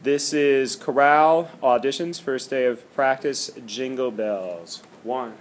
This is chorale auditions, first day of practice, Jingle Bells. One.